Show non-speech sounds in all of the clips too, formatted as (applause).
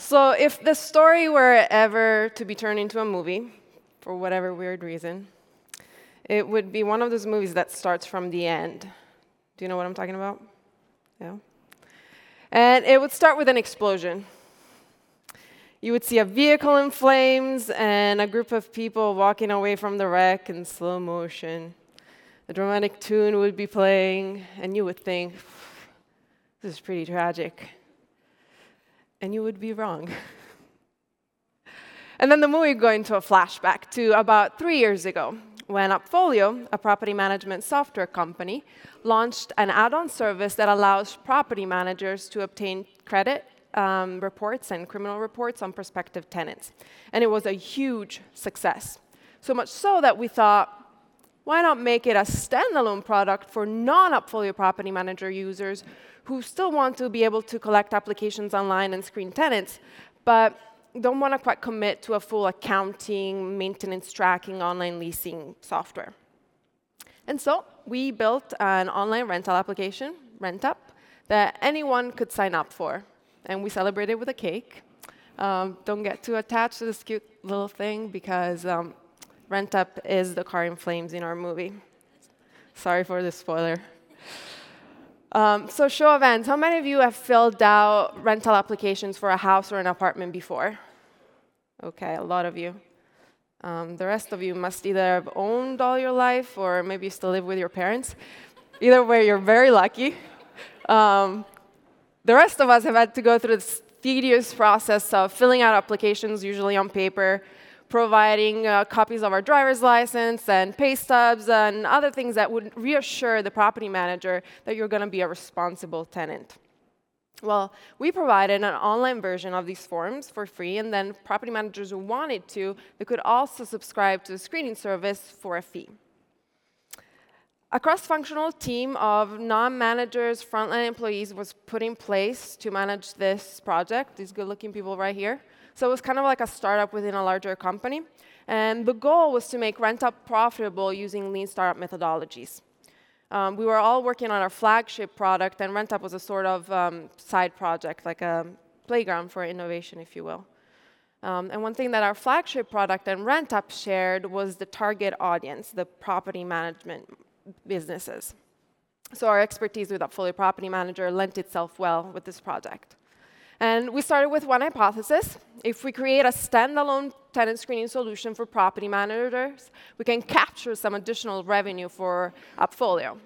So, if the story were ever to be turned into a movie, for whatever weird reason, it would be one of those movies that starts from the end. Do you know what I'm talking about? Yeah. And it would start with an explosion. You would see a vehicle in flames and a group of people walking away from the wreck in slow motion. A dramatic tune would be playing, and you would think, this is pretty tragic and you would be wrong. (laughs) and then the movie go into a flashback to about three years ago when Appfolio, a property management software company, launched an add on service that allows property managers to obtain credit um, reports and criminal reports on prospective tenants. And it was a huge success. So much so that we thought, why not make it a standalone product for non Appfolio property manager users who still want to be able to collect applications online and screen tenants, but don't want to quite commit to a full accounting, maintenance tracking, online leasing software. And so we built an online rental application, RentUp, that anyone could sign up for. And we celebrated with a cake. Um, don't get too attached to this cute little thing because um, RentUp is the car in flames in our movie. Sorry for the spoiler. Um, so show of hands, how many of you have filled out rental applications for a house or an apartment before? Okay, a lot of you. Um, the rest of you must either have owned all your life or maybe you still live with your parents. Either way, you're very lucky. Um, the rest of us have had to go through this tedious process of filling out applications, usually on paper, providing uh, copies of our driver's license and pay stubs and other things that would reassure the property manager that you're going to be a responsible tenant. Well, we provided an online version of these forms for free, and then property managers who wanted to, they could also subscribe to the screening service for a fee. A cross-functional team of non-managers, frontline employees was put in place to manage this project, these good-looking people right here. So it was kind of like a startup within a larger company. And the goal was to make RentUp profitable using lean startup methodologies. Um, we were all working on our flagship product, and RentUp was a sort of um, side project, like a playground for innovation, if you will. Um, and one thing that our flagship product and RentUp shared was the target audience, the property management businesses. So our expertise with AppFolio Property Manager lent itself well with this project. And we started with one hypothesis. If we create a standalone tenant screening solution for property managers, we can capture some additional revenue for Appfolio.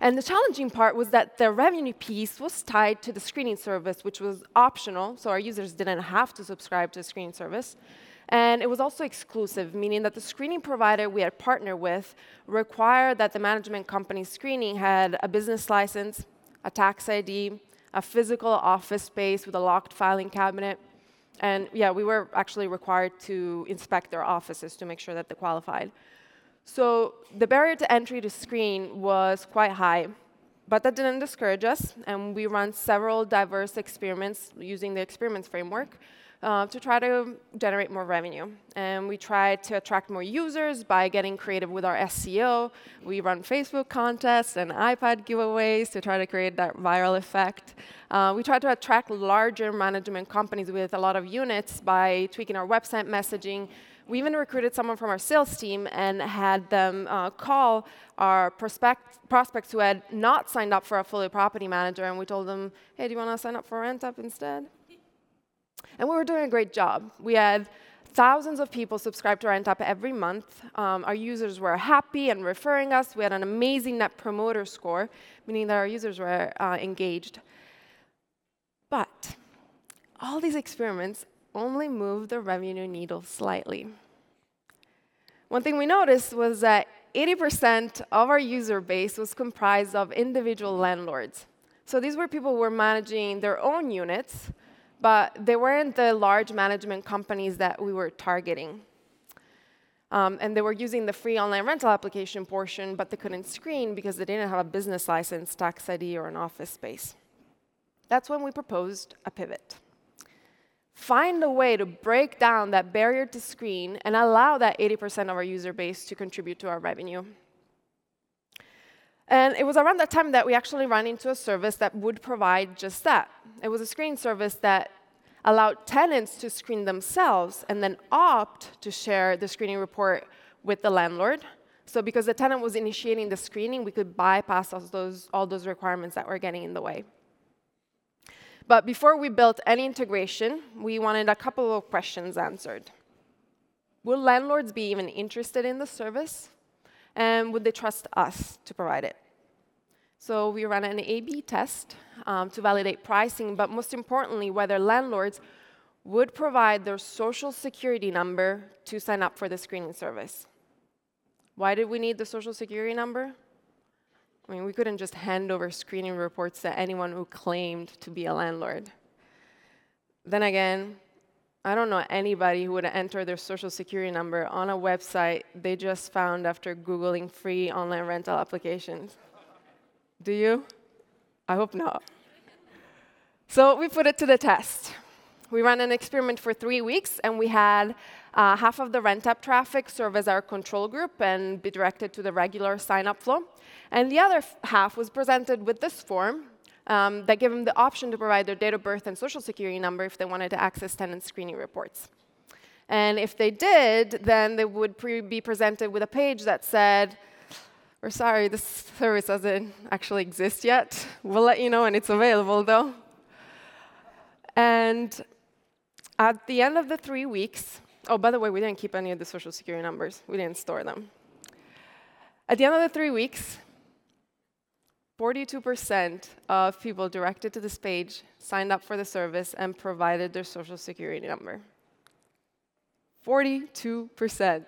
And the challenging part was that the revenue piece was tied to the screening service, which was optional, so our users didn't have to subscribe to the screening service. And it was also exclusive, meaning that the screening provider we had partnered with required that the management company's screening had a business license, a tax ID, a physical office space with a locked filing cabinet. And yeah, we were actually required to inspect their offices to make sure that they qualified. So the barrier to entry to screen was quite high, but that didn't discourage us, and we ran several diverse experiments using the experiments framework uh, to try to generate more revenue. And we tried to attract more users by getting creative with our SEO. We run Facebook contests and iPad giveaways to try to create that viral effect. Uh, we tried to attract larger management companies with a lot of units by tweaking our website messaging. We even recruited someone from our sales team and had them uh, call our prospect, prospects who had not signed up for AppFolio property manager, and we told them, hey, do you want to sign up for RentUp instead? And we were doing a great job. We had thousands of people subscribe to RentUp every month. Um, our users were happy and referring us. We had an amazing net promoter score, meaning that our users were uh, engaged. But all these experiments only moved the revenue needle slightly. One thing we noticed was that 80% of our user base was comprised of individual landlords. So these were people who were managing their own units, but they weren't the large management companies that we were targeting. Um, and they were using the free online rental application portion, but they couldn't screen because they didn't have a business license, tax ID, or an office space. That's when we proposed a pivot. Find a way to break down that barrier to screen and allow that 80% of our user base to contribute to our revenue. And it was around that time that we actually ran into a service that would provide just that. It was a screen service that allowed tenants to screen themselves and then opt to share the screening report with the landlord. So because the tenant was initiating the screening, we could bypass all those, all those requirements that were getting in the way. But before we built any integration, we wanted a couple of questions answered. Will landlords be even interested in the service? And would they trust us to provide it? So we ran an A-B test um, to validate pricing, but most importantly, whether landlords would provide their social security number to sign up for the screening service. Why did we need the social security number? I mean, we couldn't just hand over screening reports to anyone who claimed to be a landlord. Then again, I don't know anybody who would enter their social security number on a website they just found after Googling free online rental applications. Do you? I hope not. So we put it to the test. We ran an experiment for three weeks, and we had uh, half of the RentApp traffic serve as our control group and be directed to the regular sign-up flow. And the other half was presented with this form um, that gave them the option to provide their date of birth and social security number if they wanted to access tenant screening reports. And if they did, then they would pre be presented with a page that said, we're sorry, this service doesn't actually exist yet. We'll let you know when it's available, though. And at the end of the three weeks, oh, by the way, we didn't keep any of the social security numbers. We didn't store them. At the end of the three weeks, 42% of people directed to this page signed up for the service and provided their social security number. 42%.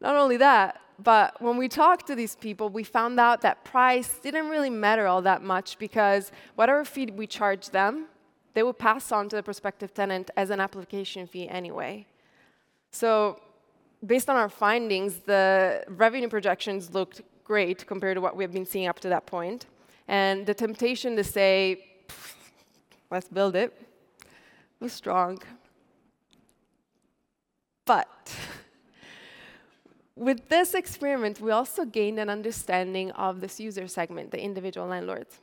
Not only that, but when we talked to these people, we found out that price didn't really matter all that much because whatever fee we charged them, they would pass on to the prospective tenant as an application fee anyway. So based on our findings, the revenue projections looked great compared to what we have been seeing up to that point. And the temptation to say, let's build it, was strong. But with this experiment, we also gained an understanding of this user segment, the individual landlords.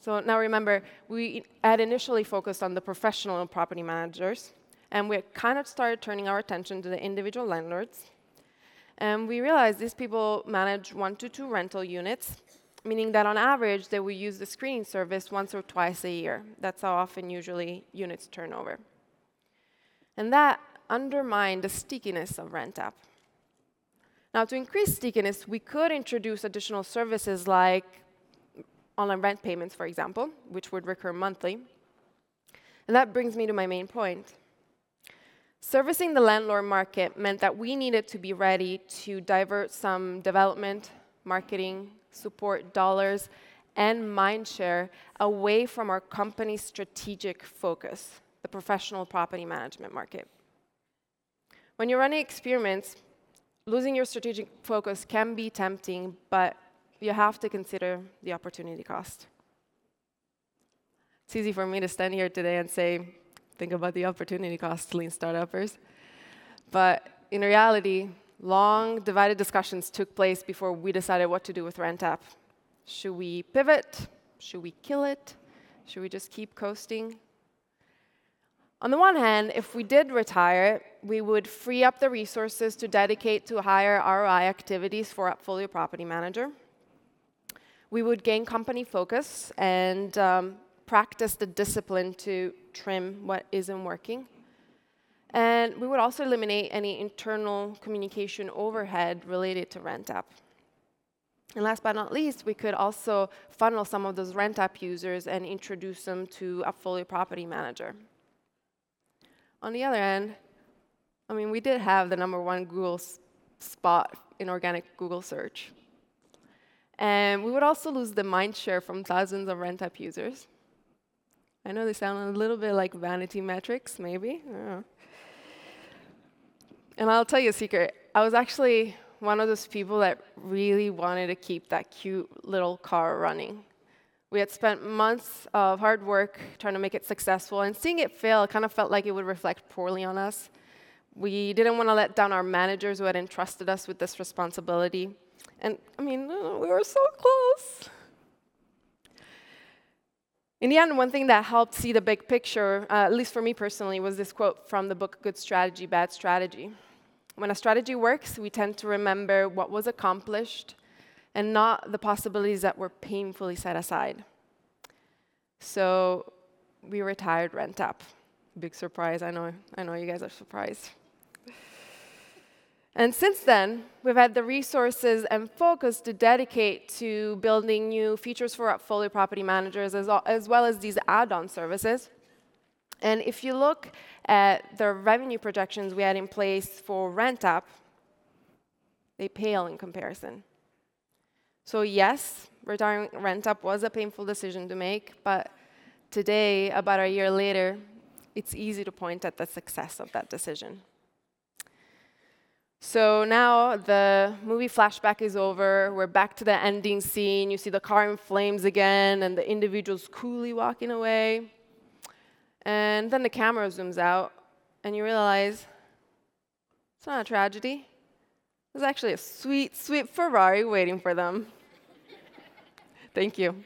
So now remember, we had initially focused on the professional property managers, and we kind of started turning our attention to the individual landlords. And we realized these people manage one to two rental units, meaning that on average, they will use the screening service once or twice a year. That's how often usually units turn over. And that undermined the stickiness of RentApp. Now, to increase stickiness, we could introduce additional services like online rent payments, for example, which would recur monthly. And that brings me to my main point. Servicing the landlord market meant that we needed to be ready to divert some development, marketing, support dollars, and mindshare away from our company's strategic focus, the professional property management market. When you're running experiments, losing your strategic focus can be tempting, but you have to consider the opportunity cost. It's easy for me to stand here today and say, think about the opportunity cost, to lean startuppers. But in reality, long divided discussions took place before we decided what to do with RentApp. Should we pivot? Should we kill it? Should we just keep coasting? On the one hand, if we did retire, we would free up the resources to dedicate to higher ROI activities for Appfolio Property Manager. We would gain company focus and um, practice the discipline to trim what isn't working. And we would also eliminate any internal communication overhead related to RentApp. And last but not least, we could also funnel some of those RentApp users and introduce them to a Appfolio Property Manager. On the other end, I mean, we did have the number one Google spot in organic Google search. And we would also lose the mind share from thousands of RentApp users. I know they sound a little bit like vanity metrics, maybe. And I'll tell you a secret. I was actually one of those people that really wanted to keep that cute little car running. We had spent months of hard work trying to make it successful, and seeing it fail kind of felt like it would reflect poorly on us. We didn't want to let down our managers who had entrusted us with this responsibility. And I mean, we were so close. In the end, one thing that helped see the big picture, uh, at least for me personally, was this quote from the book Good Strategy, Bad Strategy. When a strategy works, we tend to remember what was accomplished and not the possibilities that were painfully set aside. So we retired RentUp. Big surprise, I know, I know you guys are surprised. And since then, we've had the resources and focus to dedicate to building new features for AppFolio property managers, as, as well as these add-on services. And if you look at the revenue projections we had in place for RentUp, they pale in comparison. So yes, retiring RentUp was a painful decision to make, but today, about a year later, it's easy to point at the success of that decision. So now the movie flashback is over. We're back to the ending scene. You see the car in flames again, and the individual's coolly walking away. And then the camera zooms out, and you realize it's not a tragedy. There's actually a sweet, sweet Ferrari waiting for them. (laughs) Thank you.